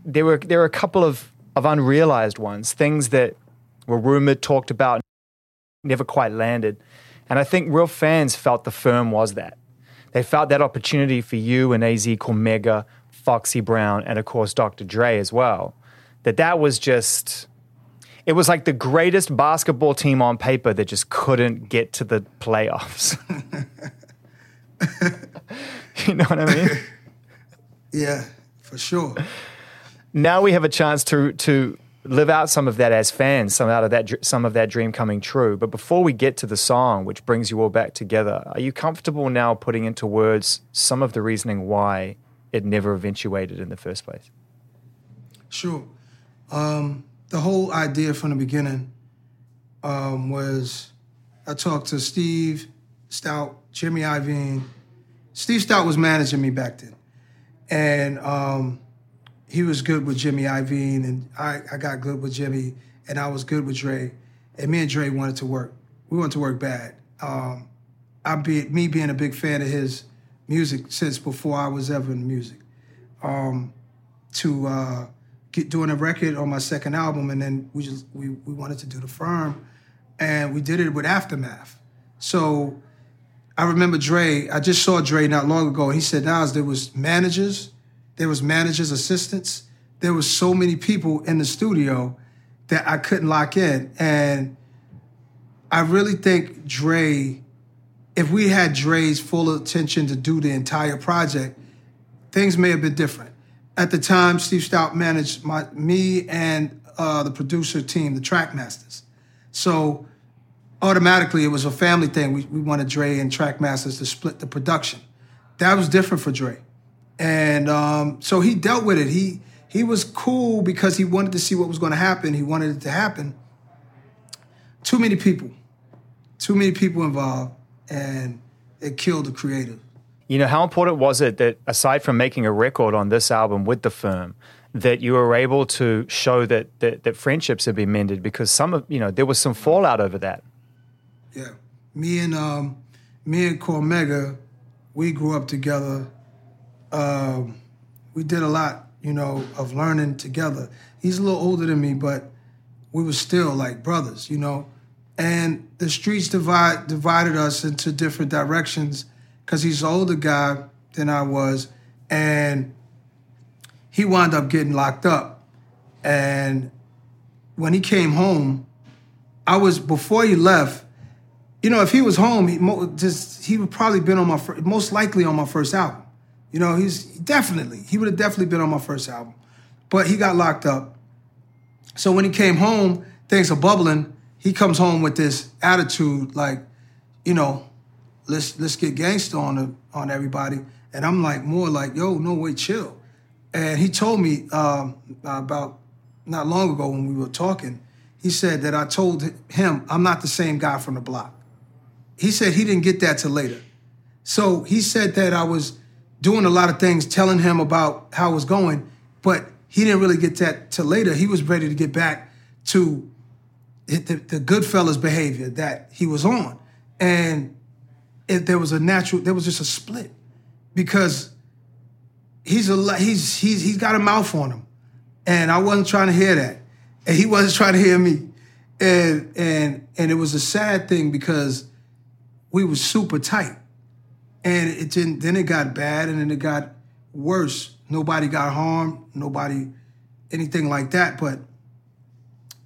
There were there were a couple of of unrealized ones, things that were rumored, talked about, never quite landed. And I think real fans felt the firm was that. They felt that opportunity for you and AZ Cormega, Foxy Brown, and of course Dr. Dre as well. That that was just it was like the greatest basketball team on paper that just couldn't get to the playoffs. you know what I mean?
Yeah, for sure.
Now we have a chance to to live out some of that as fans, some out of that some of that dream coming true. But before we get to the song, which brings you all back together, are you comfortable now putting into words some of the reasoning why it never eventuated in the first place?
Sure. Um, the whole idea from the beginning um, was I talked to Steve Stoute, Jimmy Iovine. Steve Stoute was managing me back then. And um, he was good with Jimmy Iovine, and I, I got good with Jimmy, and I was good with Dre. And me and Dre wanted to work. We wanted to work bad. Um, I be me being a big fan of his music since before I was ever in music. Um, to uh, get, doing a record on my second album, and then we just we, we wanted to do the firm, and we did it with Aftermath. So I remember Dre. I just saw Dre not long ago, and he said, "Nas, there was managers, there was managers, assistants, there was so many people in the studio that I couldn't lock in, and I really think Dre." If we had Dre's full attention to do the entire project, things may have been different at the time, Steve Stoute managed my me and uh, the producer team, the Trackmasters. So automatically, it was a family thing. We, we wanted Dre and Trackmasters to split the production. That was different for Dre, and um, so he dealt with it. He he was cool because he wanted to see what was going to happen. He wanted it to happen. Too many people, too many people involved, and it killed the creative.
You know, how important was it that aside from making a record on this album with the firm, that you were able to show that that, that friendships had been mended because some of you know there was some fallout over that.
Yeah, me and um, me and Cormega, we grew up together. Um, we did a lot, you know, of learning together. He's a little older than me, but we were still like brothers, you know. And the streets divide divided us into different directions because he's older guy than I was, and he wound up getting locked up. And when he came home, I was before he left. You know, if he was home, he just he would probably been on my first, most likely on my first album. You know, he's definitely he would have definitely been on my first album, but he got locked up. So when he came home, things are bubbling. He comes home with this attitude, like, you know, let's let's get gangster on the, on everybody. And I'm like more like, yo, no way, chill. And he told me um, about not long ago when we were talking. He said that I told him I'm not the same guy from the block. He said he didn't get that till later. So he said that I was doing a lot of things, telling him about how it was going, but he didn't really get that till later. He was ready to get back to the, the Goodfellas behavior that he was on. And it, there was a natural, there was just a split because he's a he's he's he's got a mouth on him, and I wasn't trying to hear that, and he wasn't trying to hear me, and and and it was a sad thing because we were super tight, and it didn't. Then it got bad, and then it got worse. Nobody got harmed. Nobody anything like that, but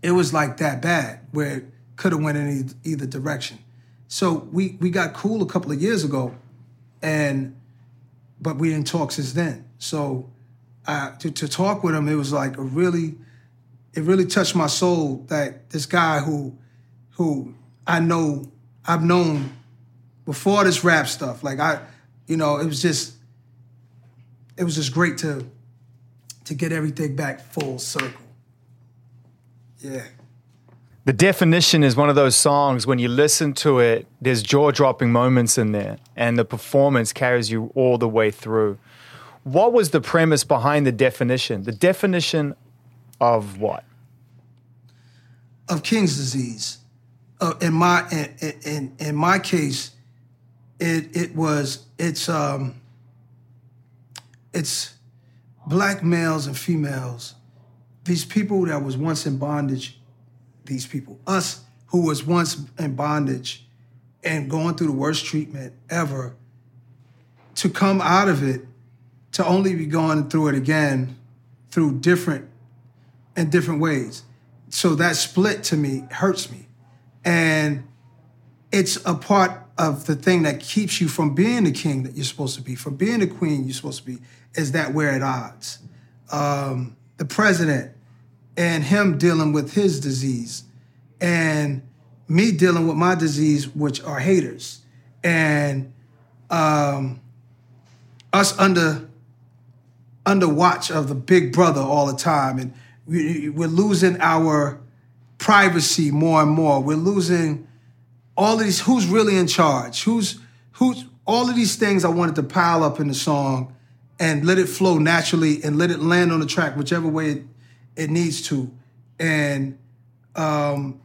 it was like that bad where it could have went in either direction. So we we got cool a couple of years ago, and but we didn't talk since then. So to to talk with him, it was like a really, it really touched my soul that this guy who who I know I've known before this rap stuff, like I, you know, it was just it was just great to to get everything back full circle. Yeah.
The definition is one of those songs when you listen to it, there's jaw dropping moments in there, and the performance carries you all the way through. What was the premise behind the definition? The definition of what?
Of King's disease. Uh, in my in, in in my case, it it was it's um it's black males and females, these people that was once in bondage, these people, us who was once in bondage and going through the worst treatment ever, to come out of it, to only be going through it again through different in different ways. So that split to me hurts me. And it's a part of the thing that keeps you from being the king that you're supposed to be, from being the queen you're supposed to be, is that we're at odds. Um, the president and him dealing with his disease, and me dealing with my disease, which are haters, and um, us under under watch of the big brother all the time, and we, we're losing our privacy more and more. We're losing all of these who's really in charge? Who's who's all of these things i wanted to pile up in the song and let it flow naturally and let it land on the track whichever way it, it needs to. And um,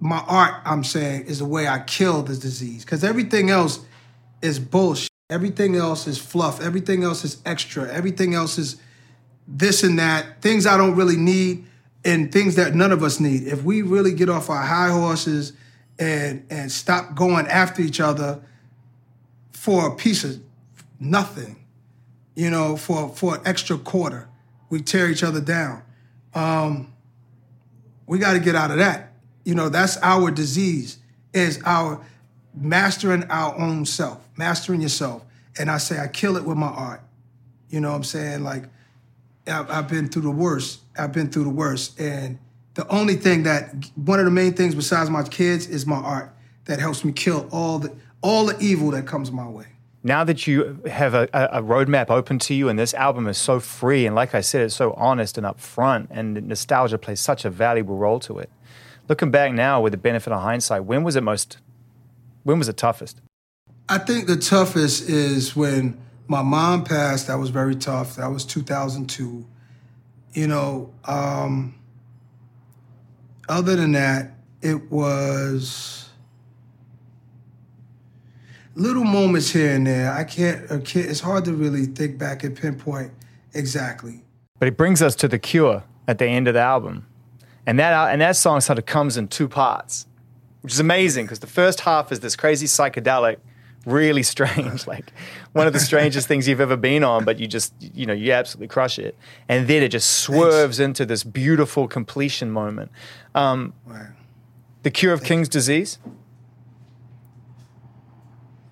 my art i'm saying is the way i kill this disease. Because everything else is bullshit. Everything else is fluff. Everything else is extra. Everything else is this and that. Things i don't really need and things that none of us need. If we really get off our high horses and and stop going after each other for a piece of nothing, you know, for for an extra quarter. We tear each other down. Um, we got to get out of that. You know, that's our disease. Is our mastering our own self, mastering yourself. And I say I kill it with my art. You know what I'm saying? Like I've, I've been through the worst. I've been through the worst, and the only thing that one of the main things besides my kids is my art that helps me kill all the all the evil that comes my way.
Now that you have a, a roadmap open to you, and this album is so free, and like I said, it's so honest and upfront, and nostalgia plays such a valuable role to it. Looking back now, with the benefit of hindsight, when was it most? When was it toughest?
I think the toughest is when my mom passed. That was very tough. That was 2002. You know, um, other than that, it was little moments here and there. I can't, can't, it's hard to really think back and pinpoint exactly.
But it brings us to The Cure at the end of the album. And that, and that song sort of comes in two parts, which is amazing because the first half is this crazy psychedelic really strange, like one of the strangest things you've ever been on, but you just, you know, you absolutely crush it. And then it just swerves Thanks. into this beautiful completion moment. Um, The Cure of King's Disease?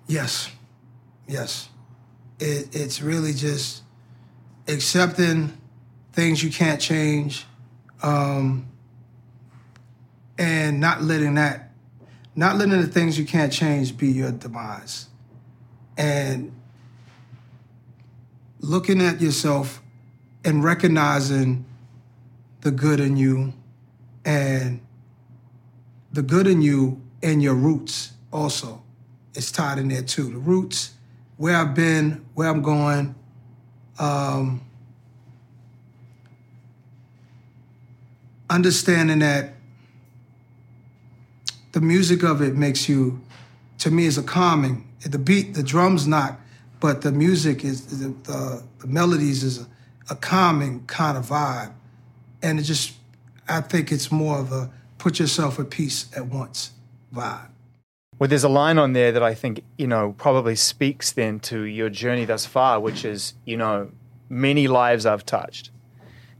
Yes. Yes. It, it's really just accepting things you can't change um, and not letting that not letting the things you can't change be your demise. And looking at yourself and recognizing the good in you and the good in you and your roots also is tied in there too. The roots, where I've been, where I'm going, um, understanding that the music of it makes you, to me, is a calming. The beat, the drums knock, but the music is the, the, the melodies is a, a calming kind of vibe, and it just, I think it's more of a put yourself at peace at once vibe.
Well, there's a line on there that I think, you know, probably speaks then to your journey thus far, which is, you know, many lives I've touched.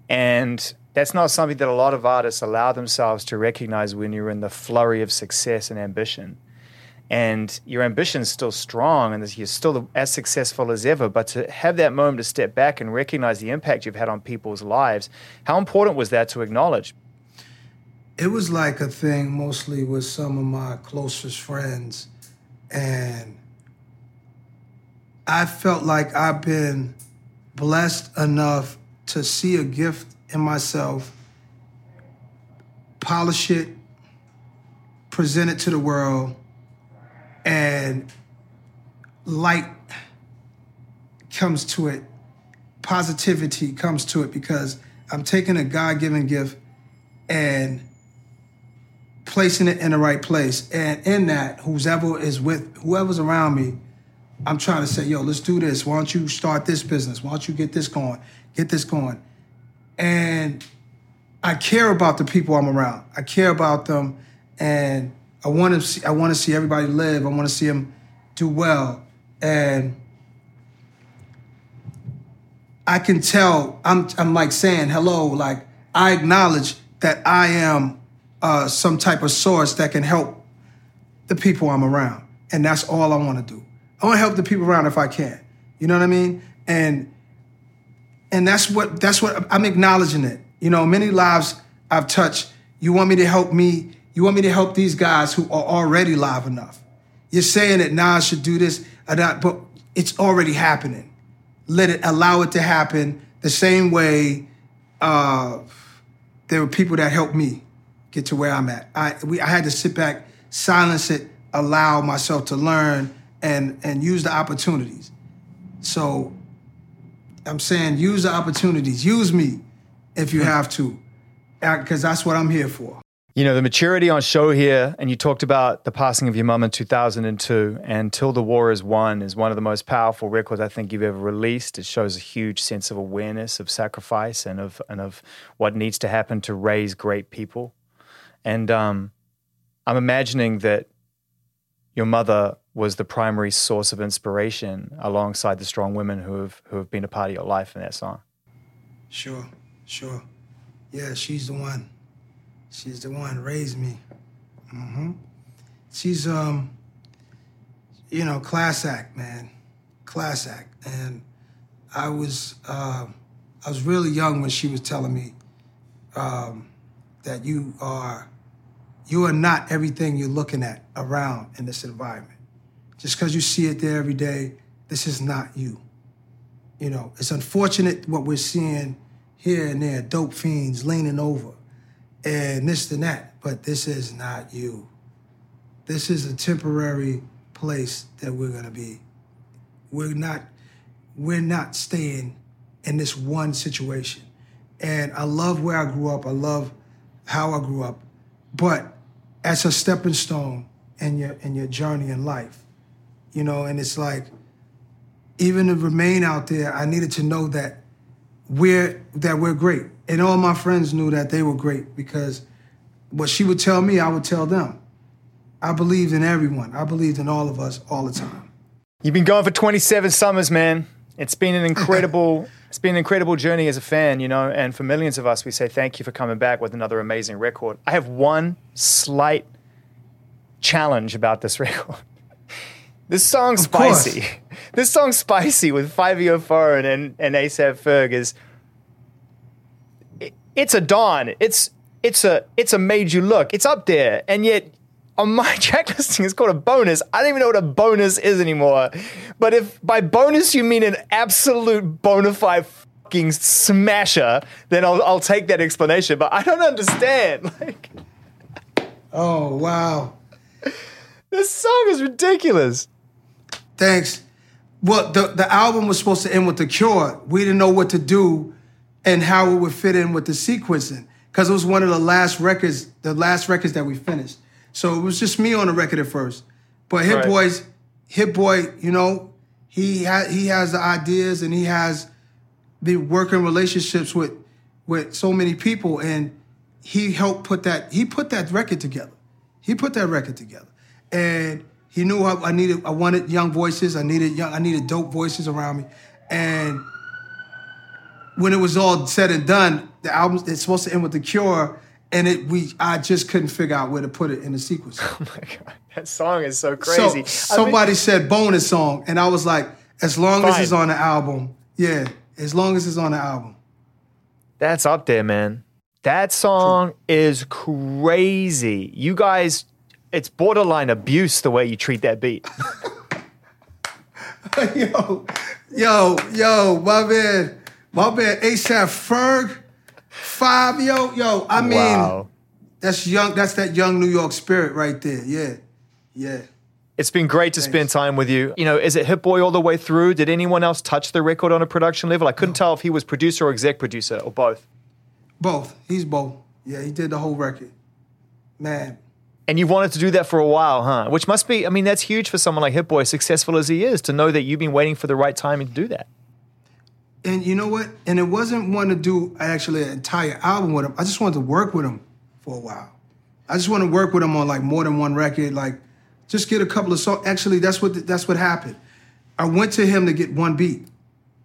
And that's not something that a lot of artists allow themselves to recognize when you're in the flurry of success and ambition. And your ambition is still strong and you're still as successful as ever. But to have that moment to step back and recognize the impact you've had on people's lives, how important was that to acknowledge?
It was like a thing mostly with some of my closest friends. And I felt like I've been blessed enough to see a gift in myself, polish it, present it to the world, and light comes to it, positivity comes to it because I'm taking a God given gift and placing it in the right place. And in that, whoever is with, whoever's around me, I'm trying to say, yo, let's do this. Why don't you start this business? Why don't you get this going? Get this going. And I care about the people I'm around. I care about them, and I want to see. I want to see everybody live. I want to see them do well, and I can tell. I'm. I'm like saying hello. Like I acknowledge that I am uh, some type of source that can help the people I'm around, and that's all I want to do. I want to help the people around if I can. You know what I mean? And and that's what that's what I'm acknowledging it. You know, many lives I've touched. You want me to help me? You want me to help these guys who are already live enough? You're saying that Nas should do this, but it's already happening. Let it allow it to happen the same way. Uh, there were people that helped me get to where I'm at. I we I had to sit back, silence it, allow myself to learn and and use the opportunities. So I'm saying use the opportunities. Use me if you have to, uh, because that's what I'm here for.
You know, the maturity on show here, and you talked about the passing of your mum in 2002, and Till the War is Won is one of the most powerful records I think you've ever released. It shows a huge sense of awareness of sacrifice and of, and of what needs to happen to raise great people. And um, I'm imagining that your mother was the primary source of inspiration alongside the strong women who have who have been a part of your life in that song.
Sure, sure. Yeah, she's the one. She's the one raised me. Mm-hmm. She's um, you know, class act, man, class act. And I was uh, I was really young when she was telling me um, that you are you are not everything you're looking at around in this environment. Just because you see it there every day, this is not you. You know, it's unfortunate what we're seeing here and there, dope fiends leaning over and this and that, but this is not you. This is a temporary place that we're gonna be. We're not, we're not staying in this one situation. And I love where I grew up. I love how I grew up. But as a stepping stone in your in your journey in life, you know, and it's like, even to remain out there, I needed to know that we're that we're great. And all my friends knew that they were great because what she would tell me, I would tell them. I believed in everyone. I believed in all of us all the time.
You've been going for 27 summers, man. It's been an incredible it's been an incredible journey as a fan, you know, and for millions of us we say thank you for coming back with another amazing record. I have one slight challenge about this record. This song's spicy. This song's spicy with Fivio Foreign and, and ASAP Ferg is it, it's a dawn. It's it's a it's a made you look. It's up there. And yet on my track listing it's called a bonus. I don't even know what a bonus is anymore. But if by bonus you mean an absolute bona fide fucking smasher, then I'll I'll take that explanation. But I don't understand. Like
Oh wow.
This song is ridiculous.
Thanks. Well, the, the album was supposed to end with The Cure. We didn't know what to do and how it would fit in with the sequencing because it was one of the last records, the last records that we finished. So it was just me on the record at first. But Hit right. Boys, Hit Boy, you know, he ha- he has the ideas and he has the working relationships with with so many people, and he helped put that he put that record together. He put that record together, and He knew I, I needed, I wanted young voices. I needed young, I needed dope voices around me. And when it was all said and done, the album it's supposed to end with the Cure, and it we I just couldn't figure out where to put it in the sequence.
Oh my god, that song is so crazy.
So somebody mean, said bonus song, and I was like, as long fine. as it's on the album, yeah, as long as it's on the album.
That's up there, man. That song True. is crazy. You guys, it's borderline abuse the way you treat that beat.
yo, yo, yo, my man, my man, ASAP Ferg, five, yo, yo. I mean, wow. that's young. That's that young New York spirit right there. Yeah, yeah.
It's been great to Thanks. spend time with you. You know, is it Hit Boy all the way through? Did anyone else touch the record on a production level? I couldn't no. tell if he was producer or exec producer or both.
Both. He's both. Yeah, he did the whole record. Man.
And you wanted to do that for a while, huh? Which must be, I mean, that's huge for someone like Hit Boy, successful as he is, to know that you've been waiting for the right timing to do that.
And you know what? And it wasn't one to do actually an entire album with him. I just wanted to work with him for a while. I just want to work with him on like more than one record, like just get a couple of songs. Actually, that's what that's what happened. I went to him to get one beat,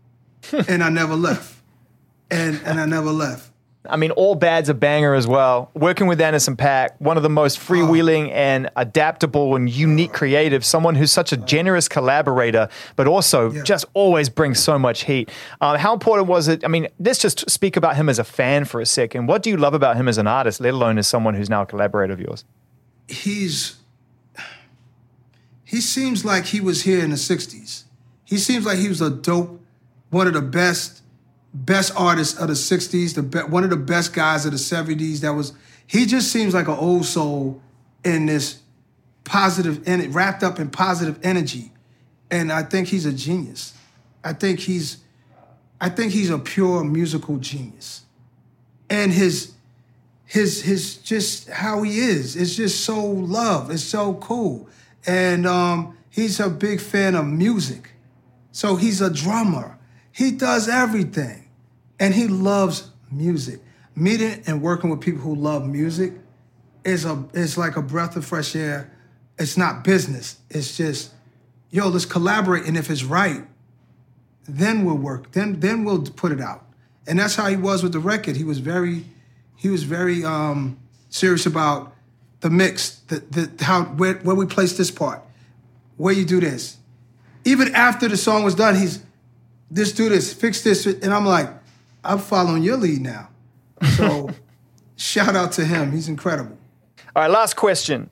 and I never left, and and I never left.
I mean, all bad's a banger as well. Working with Anderson .Paak, one of the most freewheeling and adaptable and unique creative, someone who's such a generous collaborator, but also yeah. just always brings so much heat. Um, how important was it? I mean, let's just speak about him as a fan for a second. What do you love about him as an artist, let alone as someone who's now a collaborator of yours?
He's he seems like he was here in the 60s. He seems like he was a dope, one of the best best artist of the 60s, the be- one of the best guys of the 70s. That was he just seems like an old soul in this positive and wrapped up in positive energy. And I think he's a genius. I think he's I think he's a pure musical genius. And his his his just how he is It's just so love. It's so cool. And um, he's a big fan of music. So he's a drummer. He does everything. And he loves music. Meeting and working with people who love music is a is like a breath of fresh air. It's not business. It's just, yo, let's collaborate. And if it's right, then we'll work. Then then we'll put it out. And that's how he was with the record. He was very, he was very um, serious about the mix, the, the how where, where we place this part, where you do this. Even after the song was done, he's this do this, fix this, and I'm like, I'm following your lead now. So shout out to him. He's incredible.
All right, last question.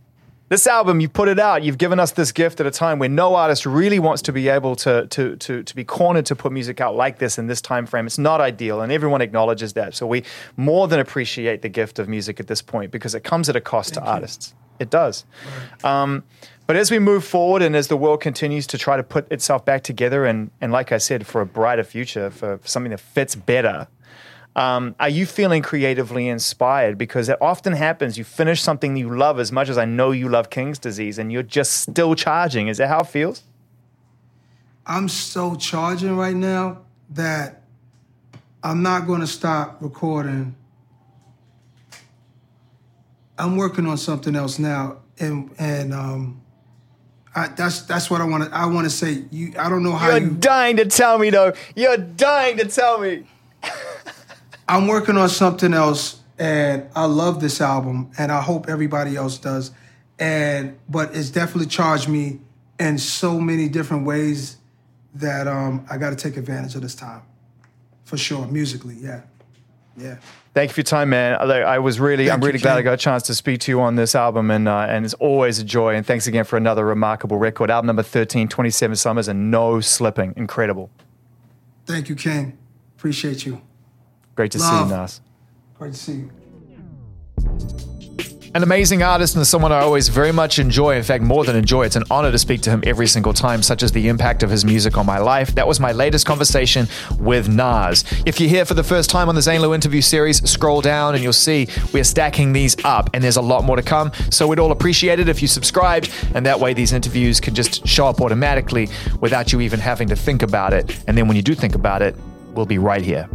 This album, you put it out, you've given us this gift at a time when no artist really wants to be able to, to, to, to be cornered to put music out like this in this time frame. It's not ideal, and everyone acknowledges that. So we more than appreciate the gift of music at this point because it comes at a cost Thank to you. artists. It does. Um, but as we move forward and as the world continues to try to put itself back together, and, and like I said, for a brighter future, for something that fits better, um, are you feeling creatively inspired? Because it often happens. You finish something you love as much as I know you love King's Disease, and you're just still charging. Is that how it feels?
I'm so charging right now that I'm not going to stop recording. I'm working on something else now, and and um, I, that's that's what I want to. I want to say. You, I don't know how
you're
you,
dying to tell me though. You're dying to tell me.
I'm working on something else, and I love this album, and I hope everybody else does. And but it's definitely charged me in so many different ways that um, I got to take advantage of this time, for sure. Musically, yeah, yeah.
Thank you for your time, man. I was really, Thank I'm really you, glad Ken. I got a chance to speak to you on this album, and uh, and it's always a joy. And thanks again for another remarkable record. Album number 13, 27 Summers, and no slipping. Incredible.
Thank you, Ken. Appreciate you.
Great to Love. see you, Nas.
Great to see you
an amazing artist and someone I always very much enjoy. In fact, more than enjoy, it's an honor to speak to him every single time, such as the impact of his music on my life. That was my latest conversation with Nas. If you're here for the first time on the Zane Lowe interview series, scroll down and you'll see we're stacking these up, and there's a lot more to come. So we'd all appreciate it if you subscribed, and that way these interviews can just show up automatically without you even having to think about it. And then when you do think about it, we'll be right here.